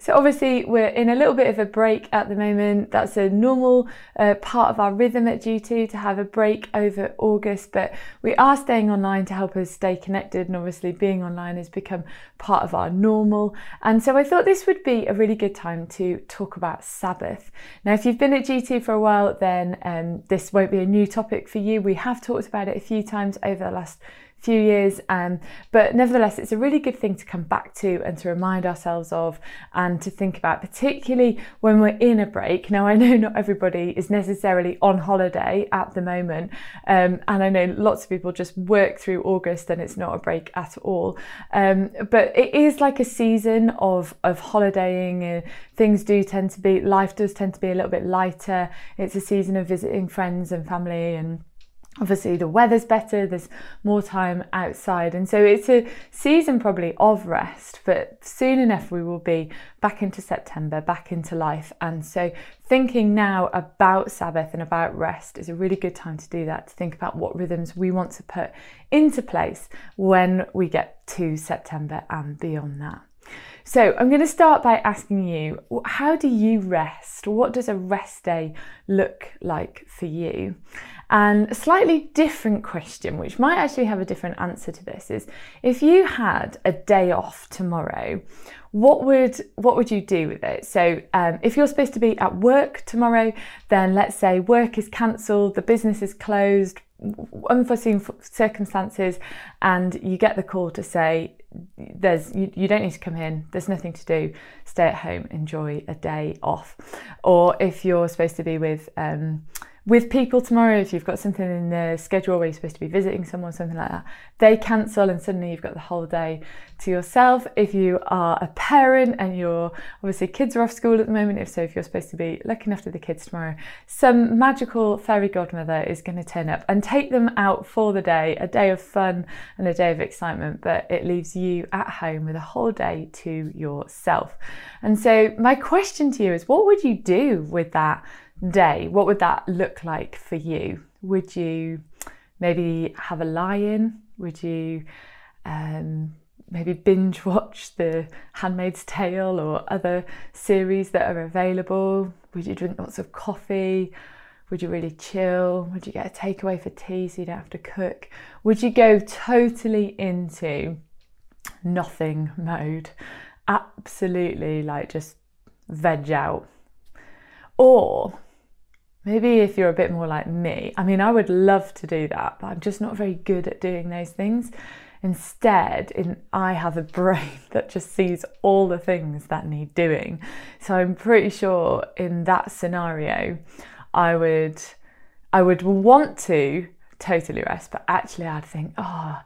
So obviously we're in a little bit of a break at the moment. That's a normal uh, part of our rhythm at G2 to have a break over August, but we are staying online to help us stay connected. And obviously being online has become part of our normal. And so I thought this would be a really good time to talk about Sabbath. Now, if you've been at G2 for a while, then um, this won't be a new topic for you. We have talked about it a few times over the last few years. Um, but nevertheless, it's a really good thing to come back to and to remind ourselves of and to think about, particularly when we're in a break. Now, I know not everybody is necessarily on holiday at the moment, um, and I know lots of people just work through August and it's not a break at all. Um, but it is like a season of of holidaying. Uh, things do tend to be life does tend to be a little bit lighter. It's a season of visiting friends and family and obviously the weather's better there's more time outside and so it's a season probably of rest but soon enough we will be back into september back into life and so thinking now about sabbath and about rest is a really good time to do that to think about what rhythms we want to put into place when we get to september and beyond that so, I'm going to start by asking you how do you rest? What does a rest day look like for you? And a slightly different question, which might actually have a different answer to this, is if you had a day off tomorrow, what would what would you do with it? So, um, if you're supposed to be at work tomorrow, then let's say work is cancelled, the business is closed, unforeseen circumstances, and you get the call to say there's you, you don't need to come in. There's nothing to do. Stay at home. Enjoy a day off. Or if you're supposed to be with um, with people tomorrow, if you've got something in the schedule where you're supposed to be visiting someone, something like that, they cancel and suddenly you've got the whole day to yourself. If you are a parent and you're obviously kids are off school at the moment, if so, if you're supposed to be looking after the kids tomorrow, some magical fairy godmother is going to turn up and take them out for the day, a day of fun and a day of excitement, but it leaves you at home with a whole day to yourself. And so, my question to you is what would you do with that? Day, what would that look like for you? Would you maybe have a lie in? Would you um, maybe binge watch The Handmaid's Tale or other series that are available? Would you drink lots of coffee? Would you really chill? Would you get a takeaway for tea so you don't have to cook? Would you go totally into nothing mode? Absolutely, like just veg out. Or Maybe if you're a bit more like me, I mean, I would love to do that, but I'm just not very good at doing those things. Instead, in, I have a brain that just sees all the things that need doing. So I'm pretty sure in that scenario, I would, I would want to totally rest, but actually I'd think, oh,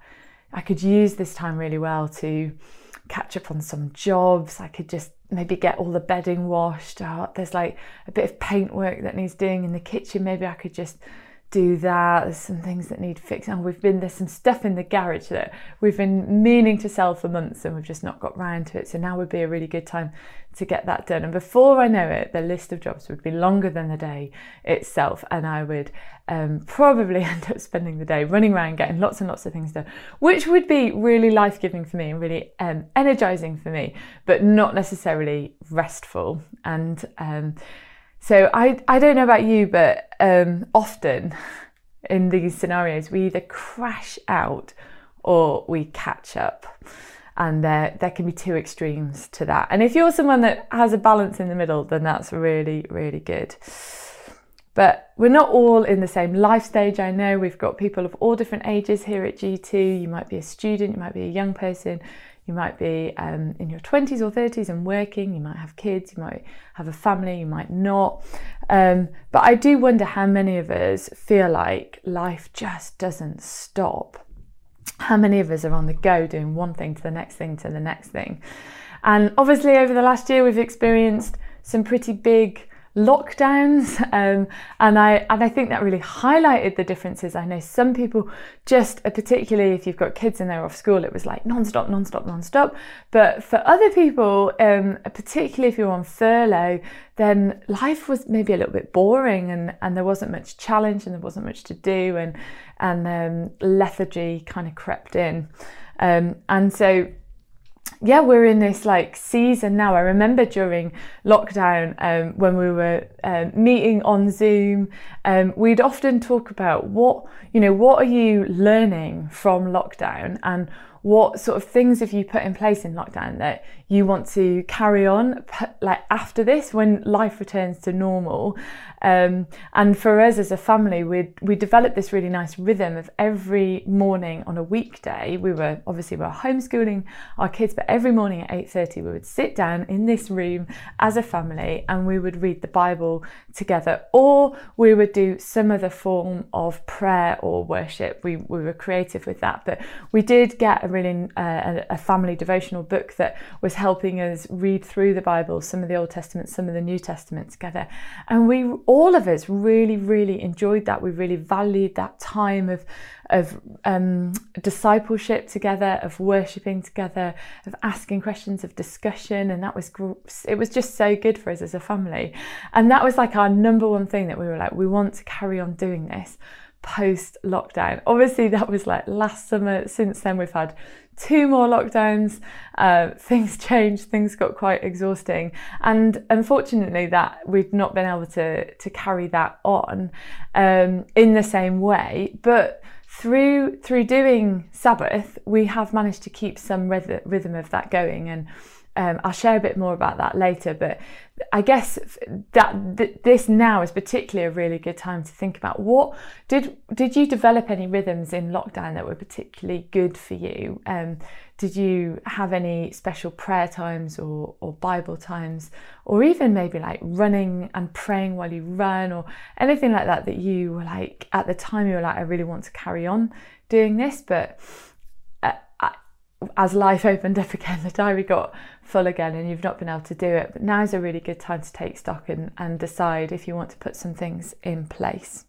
I could use this time really well to catch up on some jobs. I could just maybe get all the bedding washed out. There's like a bit of paintwork that needs doing in the kitchen. Maybe I could just do that. There's some things that need fixing. And we've been there's some stuff in the garage that we've been meaning to sell for months and we've just not got round to it. So now would be a really good time to get that done. And before I know it, the list of jobs would be longer than the day itself, and I would um, probably end up spending the day running around getting lots and lots of things done, which would be really life giving for me and really um, energizing for me, but not necessarily restful. And um, so I, I don't know about you, but um, often in these scenarios, we either crash out or we catch up. And there, there can be two extremes to that. And if you're someone that has a balance in the middle, then that's really, really good. But we're not all in the same life stage. I know we've got people of all different ages here at G2. You might be a student, you might be a young person, you might be um, in your 20s or 30s and working, you might have kids, you might have a family, you might not. Um, but I do wonder how many of us feel like life just doesn't stop. How many of us are on the go doing one thing to the next thing to the next thing? And obviously, over the last year, we've experienced some pretty big lockdowns um, and I and I think that really highlighted the differences. I know some people just uh, particularly if you've got kids and they're off school it was like non-stop non-stop non-stop but for other people um, particularly if you're on furlough then life was maybe a little bit boring and and there wasn't much challenge and there wasn't much to do and and um, lethargy kind of crept in um, and so yeah, we're in this like season now. I remember during lockdown um, when we were um, meeting on Zoom, um, we'd often talk about what, you know, what are you learning from lockdown and what sort of things have you put in place in lockdown that you want to carry on like after this when life returns to normal. Um, and for us as a family we we developed this really nice rhythm of every morning on a weekday we were obviously we were homeschooling our kids but every morning at 8.30 we would sit down in this room as a family and we would read the bible together. Or we would do some other form of prayer or worship. We, we were creative with that but we did get a really uh, a family devotional book that was helping us read through the Bible, some of the Old Testament, some of the New Testament together. And we, all of us, really, really enjoyed that. We really valued that time of, of um, discipleship together, of worshipping together, of asking questions, of discussion. And that was, it was just so good for us as a family. And that was like our number one thing that we were like, we want to carry on doing this post lockdown. Obviously, that was like last summer. Since then, we've had two more lockdowns. Uh, things changed. Things got quite exhausting, and unfortunately, that we've not been able to to carry that on um, in the same way. But through through doing Sabbath, we have managed to keep some rhythm of that going and um, I'll share a bit more about that later, but I guess that th- this now is particularly a really good time to think about what did did you develop any rhythms in lockdown that were particularly good for you? Um, did you have any special prayer times or, or Bible times, or even maybe like running and praying while you run, or anything like that that you were like at the time you were like I really want to carry on doing this, but as life opened up again, the diary got full again and you've not been able to do it. But now is a really good time to take stock and, and decide if you want to put some things in place.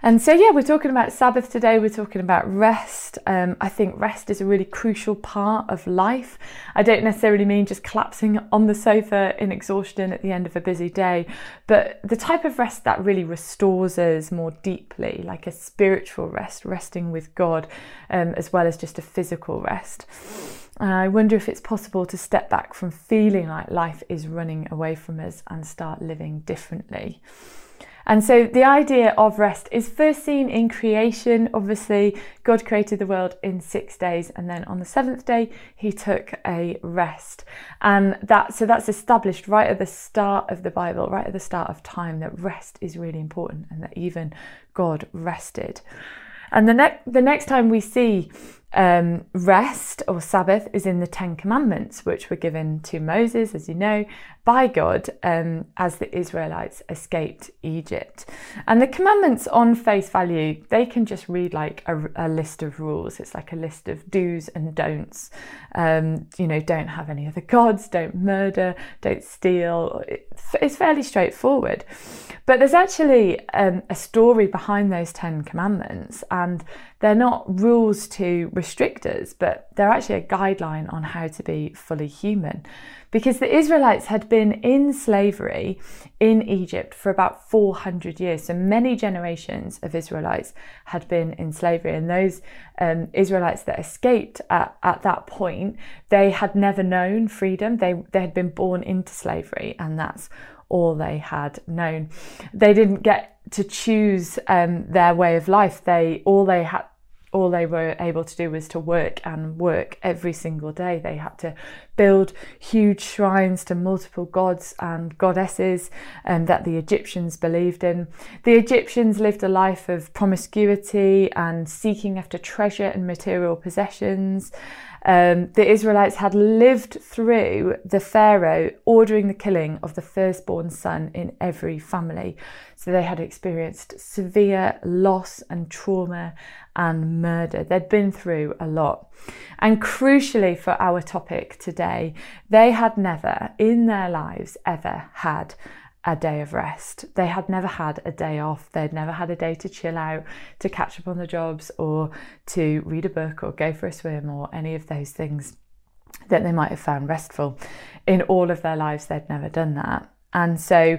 And so, yeah, we're talking about Sabbath today. We're talking about rest. Um, I think rest is a really crucial part of life. I don't necessarily mean just collapsing on the sofa in exhaustion at the end of a busy day, but the type of rest that really restores us more deeply, like a spiritual rest, resting with God, um, as well as just a physical rest. I wonder if it's possible to step back from feeling like life is running away from us and start living differently. And so the idea of rest is first seen in creation. Obviously, God created the world in six days, and then on the seventh day, he took a rest. And that so that's established right at the start of the Bible, right at the start of time, that rest is really important and that even God rested. And the next the next time we see um, rest or Sabbath is in the Ten Commandments, which were given to Moses, as you know, by God um, as the Israelites escaped Egypt. And the commandments, on face value, they can just read like a, a list of rules. It's like a list of do's and don'ts. Um, you know, don't have any other gods, don't murder, don't steal. It's fairly straightforward. But there's actually um, a story behind those Ten Commandments, and they're not rules to restrict us, but they're actually a guideline on how to be fully human. Because the Israelites had been in slavery in Egypt for about 400 years. So many generations of Israelites had been in slavery. And those um, Israelites that escaped at, at that point, they had never known freedom. They, they had been born into slavery, and that's all they had known. They didn't get to choose um, their way of life. They all they had all they were able to do was to work and work every single day. They had to build huge shrines to multiple gods and goddesses um, that the Egyptians believed in. The Egyptians lived a life of promiscuity and seeking after treasure and material possessions. Um, the Israelites had lived through the Pharaoh ordering the killing of the firstborn son in every family. So they had experienced severe loss and trauma and murder. They'd been through a lot. And crucially for our topic today, they had never in their lives ever had a day of rest. They had never had a day off. They'd never had a day to chill out, to catch up on the jobs, or to read a book or go for a swim or any of those things that they might have found restful. In all of their lives, they'd never done that. And so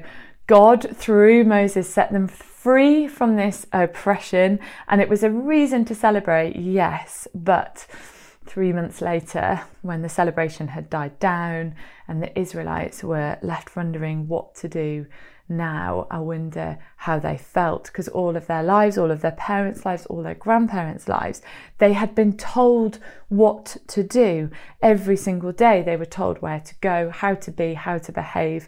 God, through Moses, set them free from this oppression, and it was a reason to celebrate, yes, but three months later, when the celebration had died down and the Israelites were left wondering what to do now, I wonder how they felt because all of their lives, all of their parents' lives, all their grandparents' lives, they had been told what to do every single day. They were told where to go, how to be, how to behave,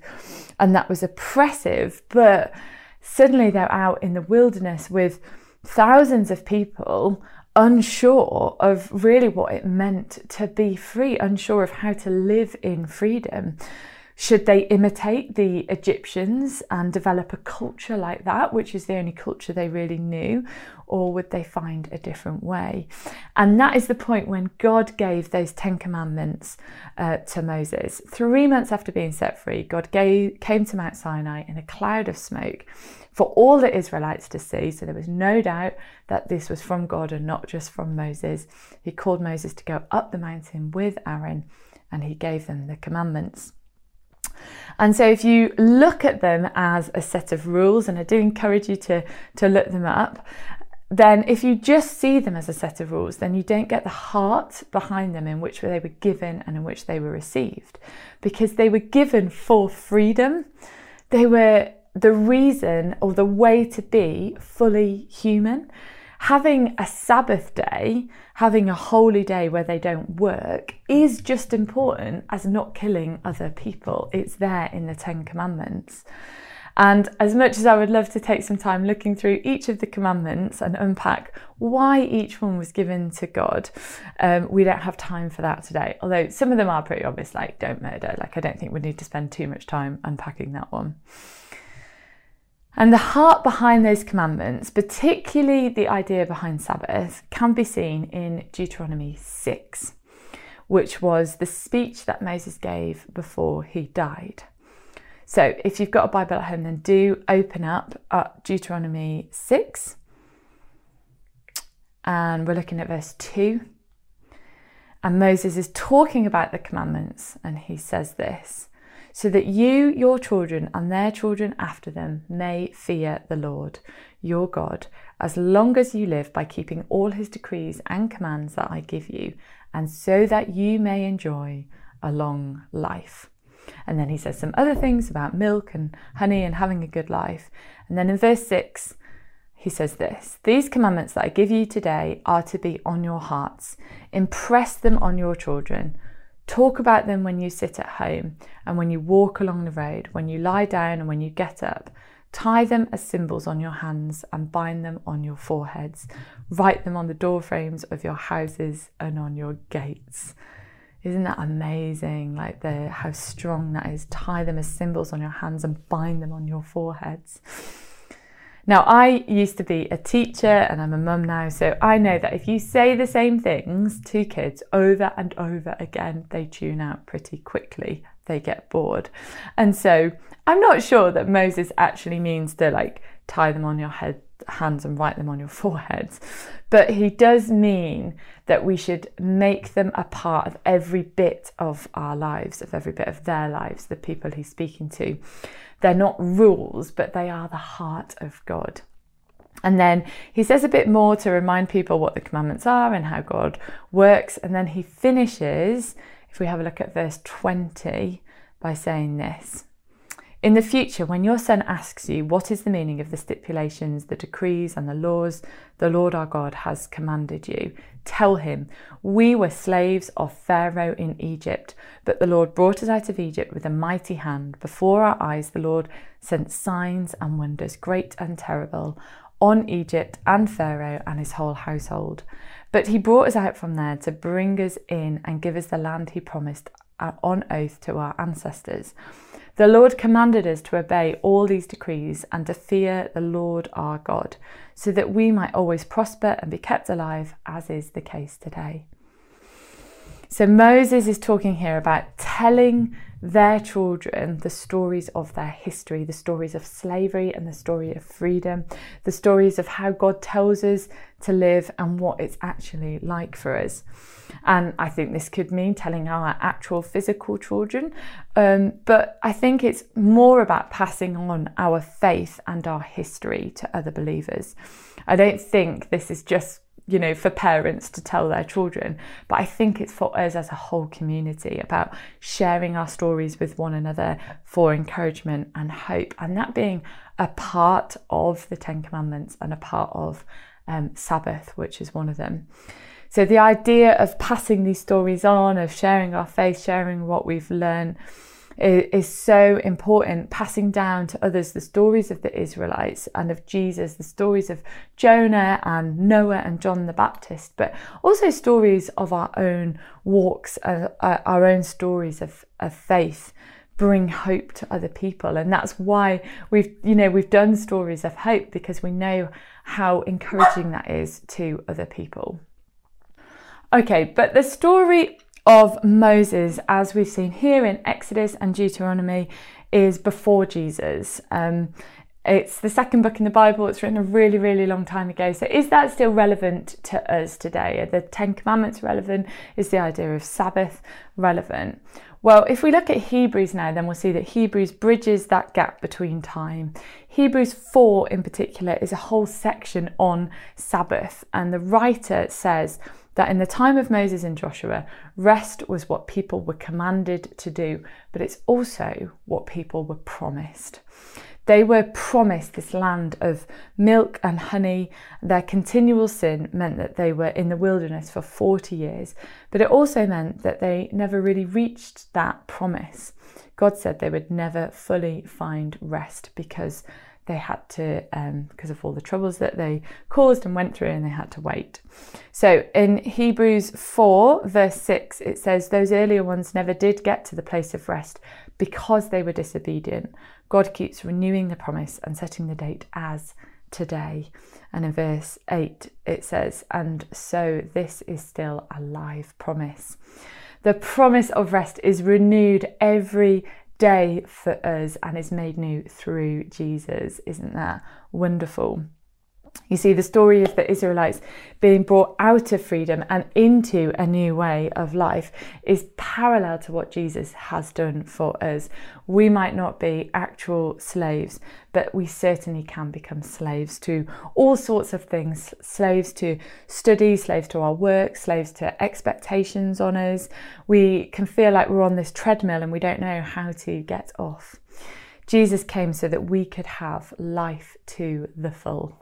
and that was oppressive. But suddenly they're out in the wilderness with thousands of people unsure of really what it meant to be free, unsure of how to live in freedom. Should they imitate the Egyptians and develop a culture like that, which is the only culture they really knew, or would they find a different way? And that is the point when God gave those Ten Commandments uh, to Moses. Three months after being set free, God gave, came to Mount Sinai in a cloud of smoke for all the Israelites to see. So there was no doubt that this was from God and not just from Moses. He called Moses to go up the mountain with Aaron and he gave them the commandments. And so, if you look at them as a set of rules, and I do encourage you to, to look them up, then if you just see them as a set of rules, then you don't get the heart behind them in which they were given and in which they were received. Because they were given for freedom, they were the reason or the way to be fully human having a Sabbath day, having a holy day where they don't work, is just important as not killing other people. It's there in the Ten Commandments. And as much as I would love to take some time looking through each of the commandments and unpack why each one was given to God, um, we don't have time for that today. Although some of them are pretty obvious, like don't murder. Like I don't think we need to spend too much time unpacking that one. And the heart behind those commandments, particularly the idea behind Sabbath, can be seen in Deuteronomy 6, which was the speech that Moses gave before he died. So if you've got a Bible at home, then do open up at Deuteronomy 6. And we're looking at verse 2. And Moses is talking about the commandments, and he says this so that you, your children, and their children after them may fear the Lord your God as long as you live by keeping all his decrees and commands that I give you, and so that you may enjoy a long life. And then he says some other things about milk and honey and having a good life. And then in verse 6, he says this These commandments that I give you today are to be on your hearts. Impress them on your children. Talk about them when you sit at home and when you walk along the road, when you lie down and when you get up. Tie them as symbols on your hands and bind them on your foreheads. Write them on the door frames of your houses and on your gates. Isn't that amazing? Like the how strong that is. Tie them as symbols on your hands and bind them on your foreheads. Now, I used to be a teacher and I'm a mum now, so I know that if you say the same things to kids over and over again, they tune out pretty quickly. They get bored. And so I'm not sure that Moses actually means to like tie them on your head, hands and write them on your foreheads, but he does mean that we should make them a part of every bit of our lives, of every bit of their lives, the people he's speaking to. They're not rules, but they are the heart of God. And then he says a bit more to remind people what the commandments are and how God works. And then he finishes, if we have a look at verse 20, by saying this in the future, when your son asks you what is the meaning of the stipulations, the decrees, and the laws the Lord our God has commanded you, tell him, We were slaves of Pharaoh in Egypt, but the Lord brought us out of Egypt with a mighty hand. Before our eyes, the Lord sent signs and wonders, great and terrible, on Egypt and Pharaoh and his whole household. But he brought us out from there to bring us in and give us the land he promised uh, on oath to our ancestors. The Lord commanded us to obey all these decrees and to fear the Lord our God, so that we might always prosper and be kept alive, as is the case today. So Moses is talking here about telling their children the stories of their history, the stories of slavery and the story of freedom, the stories of how God tells us to live and what it's actually like for us. And I think this could mean telling our actual physical children, um, but I think it's more about passing on our faith and our history to other believers. I don't think this is just you know, for parents to tell their children. But I think it's for us as a whole community about sharing our stories with one another for encouragement and hope, and that being a part of the Ten Commandments and a part of um, Sabbath, which is one of them. So the idea of passing these stories on, of sharing our faith, sharing what we've learned is so important, passing down to others the stories of the Israelites and of Jesus, the stories of Jonah and Noah and John the Baptist, but also stories of our own walks, uh, uh, our own stories of, of faith bring hope to other people. And that's why we've you know we've done stories of hope because we know how encouraging that is to other people. Okay but the story of Moses, as we've seen here in Exodus and Deuteronomy, is before Jesus. Um, it's the second book in the Bible. It's written a really, really long time ago. So, is that still relevant to us today? Are the Ten Commandments relevant? Is the idea of Sabbath relevant? Well, if we look at Hebrews now, then we'll see that Hebrews bridges that gap between time. Hebrews 4 in particular is a whole section on Sabbath, and the writer says, that in the time of Moses and Joshua, rest was what people were commanded to do, but it's also what people were promised. They were promised this land of milk and honey. Their continual sin meant that they were in the wilderness for 40 years, but it also meant that they never really reached that promise. God said they would never fully find rest because they had to, um, because of all the troubles that they caused and went through, and they had to wait. So in Hebrews 4, verse 6, it says, Those earlier ones never did get to the place of rest because they were disobedient. God keeps renewing the promise and setting the date as today. And in verse 8, it says, And so this is still a live promise. The promise of rest is renewed every day for us and is made new through Jesus. Isn't that wonderful? You see, the story of the Israelites being brought out of freedom and into a new way of life is parallel to what Jesus has done for us. We might not be actual slaves, but we certainly can become slaves to all sorts of things slaves to study, slaves to our work, slaves to expectations on us. We can feel like we're on this treadmill and we don't know how to get off. Jesus came so that we could have life to the full.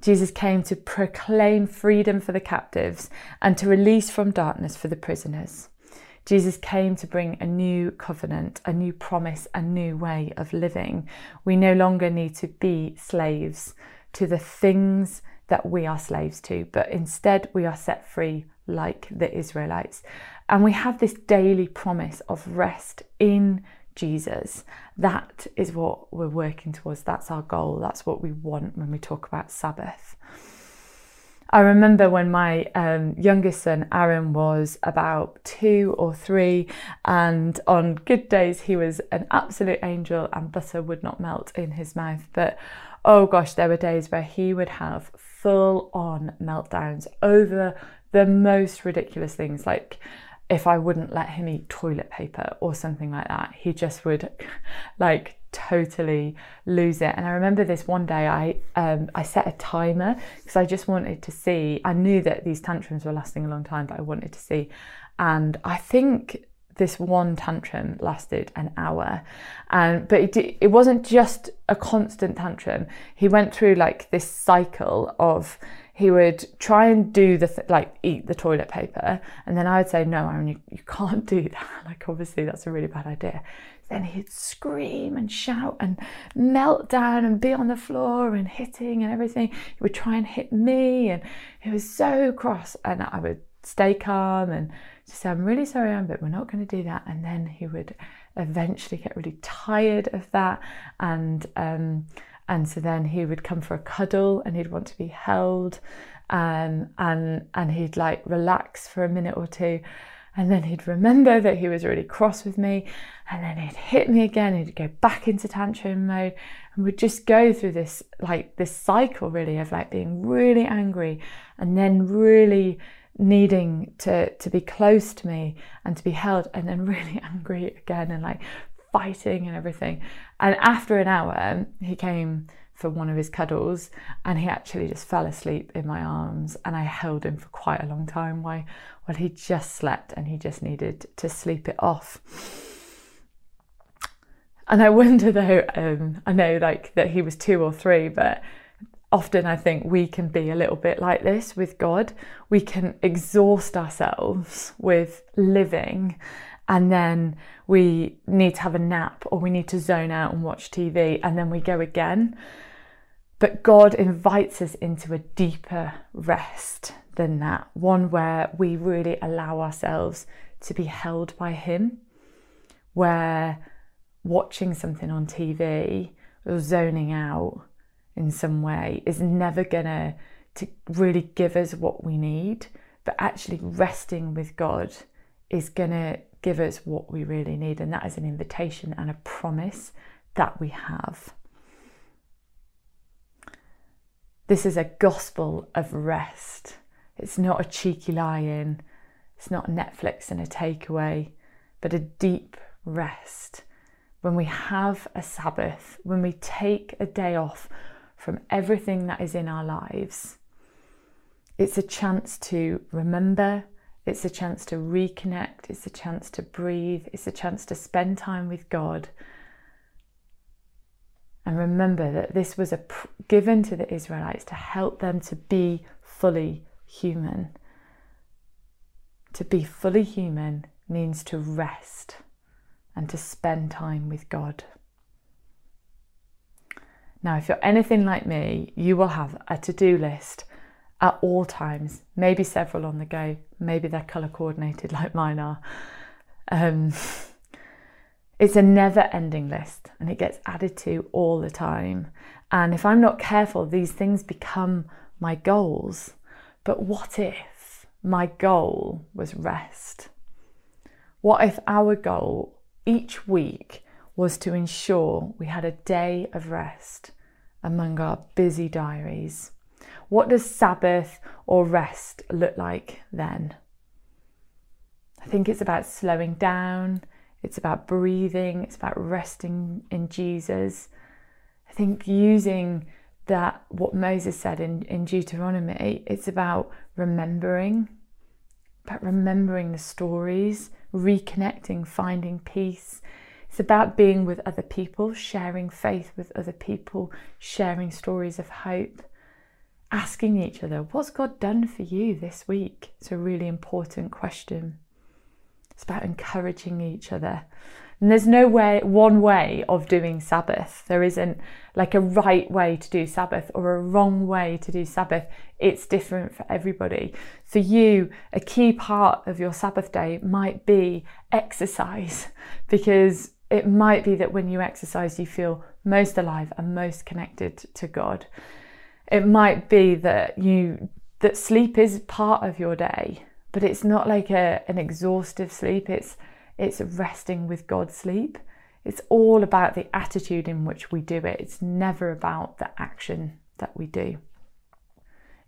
Jesus came to proclaim freedom for the captives and to release from darkness for the prisoners. Jesus came to bring a new covenant, a new promise, a new way of living. We no longer need to be slaves to the things that we are slaves to, but instead we are set free like the Israelites. And we have this daily promise of rest in Jesus. That is what we're working towards. That's our goal. That's what we want when we talk about Sabbath. I remember when my um, youngest son, Aaron, was about two or three, and on good days, he was an absolute angel and butter would not melt in his mouth. But oh gosh, there were days where he would have full on meltdowns over the most ridiculous things like if I wouldn't let him eat toilet paper or something like that, he just would like totally lose it. And I remember this one day I um, I set a timer because I just wanted to see. I knew that these tantrums were lasting a long time, but I wanted to see. And I think this one tantrum lasted an hour and but it, it wasn't just a constant tantrum he went through like this cycle of he would try and do the th- like eat the toilet paper and then i would say no aaron you, you can't do that. Like obviously that's a really bad idea. Then he'd scream and shout and melt down and be on the floor and hitting and everything. He would try and hit me and he was so cross and i would stay calm and just say i'm really sorry aaron but we're not going to do that. And then he would eventually get really tired of that and um, and so then he would come for a cuddle and he'd want to be held um, and and he'd like relax for a minute or two. And then he'd remember that he was really cross with me. And then he'd hit me again. He'd go back into tantrum mode and we'd just go through this like this cycle really of like being really angry and then really needing to to be close to me and to be held and then really angry again and like fighting and everything. And after an hour, he came for one of his cuddles and he actually just fell asleep in my arms and I held him for quite a long time while, while he just slept and he just needed to sleep it off. And I wonder though, um, I know like that he was two or three, but often I think we can be a little bit like this with God. We can exhaust ourselves with living and then we need to have a nap or we need to zone out and watch TV and then we go again. But God invites us into a deeper rest than that, one where we really allow ourselves to be held by Him, where watching something on TV or zoning out in some way is never gonna to really give us what we need, but actually resting with God is gonna give us what we really need, and that is an invitation and a promise that we have. This is a gospel of rest. It's not a cheeky lie in, it's not Netflix and a takeaway, but a deep rest. When we have a Sabbath, when we take a day off from everything that is in our lives, it's a chance to remember, it's a chance to reconnect, it's a chance to breathe, it's a chance to spend time with God and remember that this was a, given to the Israelites to help them to be fully human. To be fully human means to rest and to spend time with God. Now, if you're anything like me, you will have a to do list at all times, maybe several on the go, maybe they're colour coordinated like mine are. Um, it's a never ending list and it gets added to all the time. And if I'm not careful, these things become my goals. But what if my goal was rest? What if our goal each week was to ensure we had a day of rest among our busy diaries? What does Sabbath or rest look like then? I think it's about slowing down it's about breathing, it's about resting in Jesus. I think using that, what Moses said in, in Deuteronomy, it's about remembering, about remembering the stories, reconnecting, finding peace. It's about being with other people, sharing faith with other people, sharing stories of hope, asking each other, What's God done for you this week? It's a really important question. It's about encouraging each other. And there's no way, one way of doing Sabbath. There isn't like a right way to do Sabbath or a wrong way to do Sabbath. It's different for everybody. For you, a key part of your Sabbath day might be exercise because it might be that when you exercise, you feel most alive and most connected to God. It might be that you that sleep is part of your day but it's not like a, an exhaustive sleep. It's it's resting with God sleep. It's all about the attitude in which we do it. It's never about the action that we do.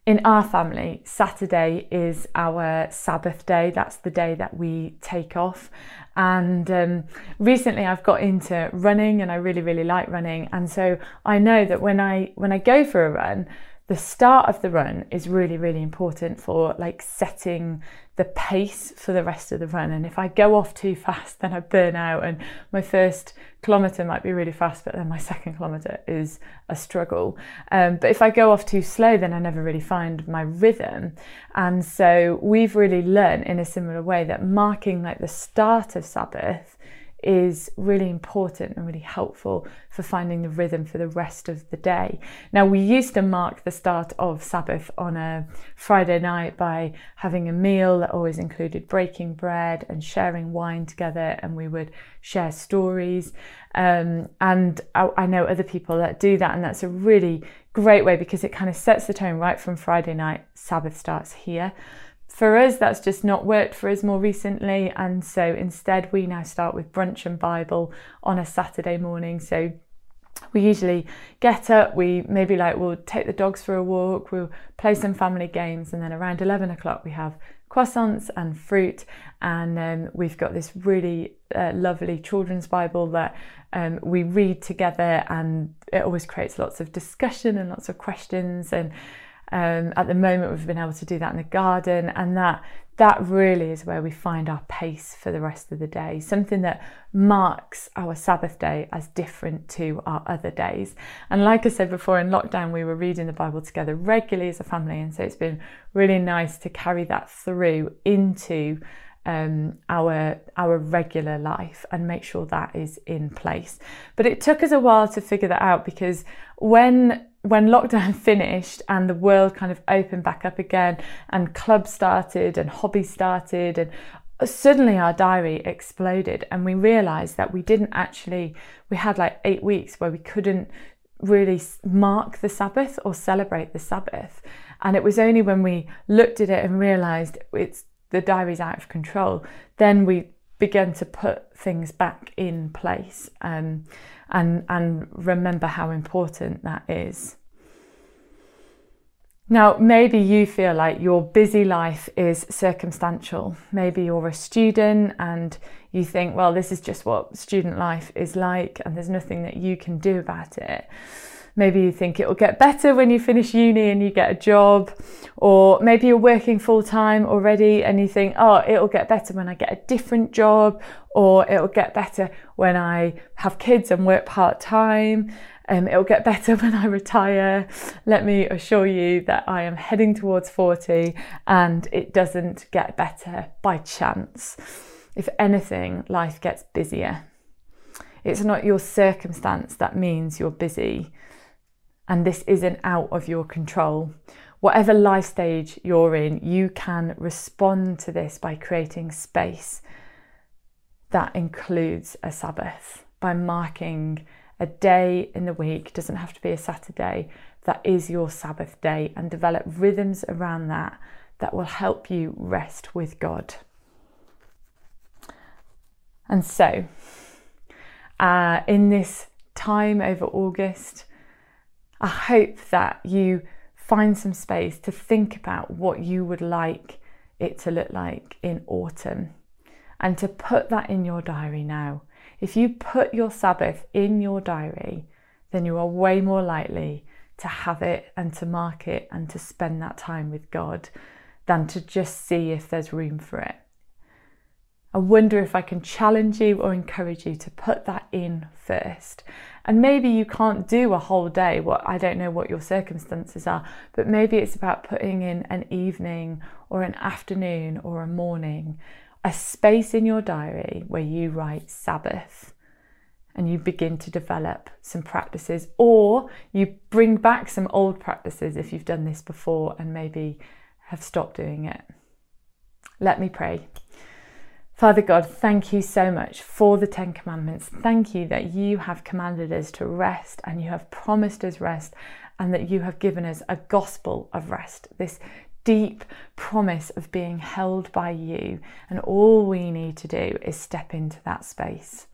In our family, Saturday is our Sabbath day. That's the day that we take off. And um, recently, I've got into running, and I really, really like running. And so I know that when I when I go for a run, the start of the run is really really important for like setting the pace for the rest of the run. And if i go off too fast then i burn out. And my first kilometre might be really fast but then my second kilometre is a struggle. Um, but if i go off too slow then i never really find my rhythm. And so we've really learned in a similar way that marking like the start of sabbath is really important and really helpful for finding the rhythm for the rest of the day. Now, we used to mark the start of Sabbath on a Friday night by having a meal that always included breaking bread and sharing wine together, and we would share stories. Um, and I, I know other people that do that, and that's a really great way because it kind of sets the tone right from Friday night. Sabbath starts here for us, that's just not worked for us more recently. And so instead, we now start with brunch and Bible on a Saturday morning. So we usually get up, we maybe like we'll take the dogs for a walk, we'll play some family games, and then around 11 o'clock, we have croissants and fruit. And um, we've got this really uh, lovely children's Bible that um, we read together, and it always creates lots of discussion and lots of questions. And um, at the moment, we've been able to do that in the garden, and that that really is where we find our pace for the rest of the day. Something that marks our Sabbath day as different to our other days. And like I said before, in lockdown, we were reading the Bible together regularly as a family, and so it's been really nice to carry that through into um, our our regular life and make sure that is in place. But it took us a while to figure that out because when when lockdown finished and the world kind of opened back up again and clubs started and hobbies started and suddenly our diary exploded and we realized that we didn't actually we had like 8 weeks where we couldn't really mark the sabbath or celebrate the sabbath and it was only when we looked at it and realized it's the diary's out of control then we began to put things back in place um, and, and remember how important that is. Now, maybe you feel like your busy life is circumstantial. Maybe you're a student and you think, well, this is just what student life is like, and there's nothing that you can do about it. Maybe you think it'll get better when you finish uni and you get a job, or maybe you're working full time already and you think, oh, it'll get better when I get a different job, or it'll get better when I have kids and work part time. Um, it'll get better when I retire. Let me assure you that I am heading towards 40 and it doesn't get better by chance. If anything, life gets busier. It's not your circumstance that means you're busy and this isn't out of your control. Whatever life stage you're in, you can respond to this by creating space that includes a Sabbath, by marking a day in the week, doesn't have to be a Saturday, that is your Sabbath day, and develop rhythms around that that will help you rest with God. And so, uh, in this time over August, I hope that you find some space to think about what you would like it to look like in autumn and to put that in your diary now. If you put your Sabbath in your diary, then you are way more likely to have it and to mark it and to spend that time with God than to just see if there's room for it. I wonder if I can challenge you or encourage you to put that in first. And maybe you can't do a whole day. What I don't know what your circumstances are, but maybe it's about putting in an evening or an afternoon or a morning, a space in your diary where you write Sabbath and you begin to develop some practices or you bring back some old practices if you've done this before and maybe have stopped doing it. Let me pray. Father God, thank you so much for the Ten Commandments. Thank you that you have commanded us to rest and you have promised us rest and that you have given us a gospel of rest, this deep promise of being held by you. And all we need to do is step into that space.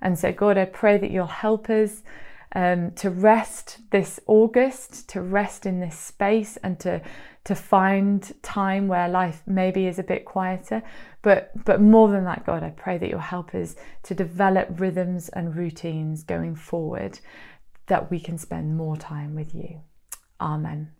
And so, God, I pray that you'll help us um, to rest this August, to rest in this space, and to to find time where life maybe is a bit quieter. But but more than that, God, I pray that you'll help us to develop rhythms and routines going forward, that we can spend more time with you. Amen.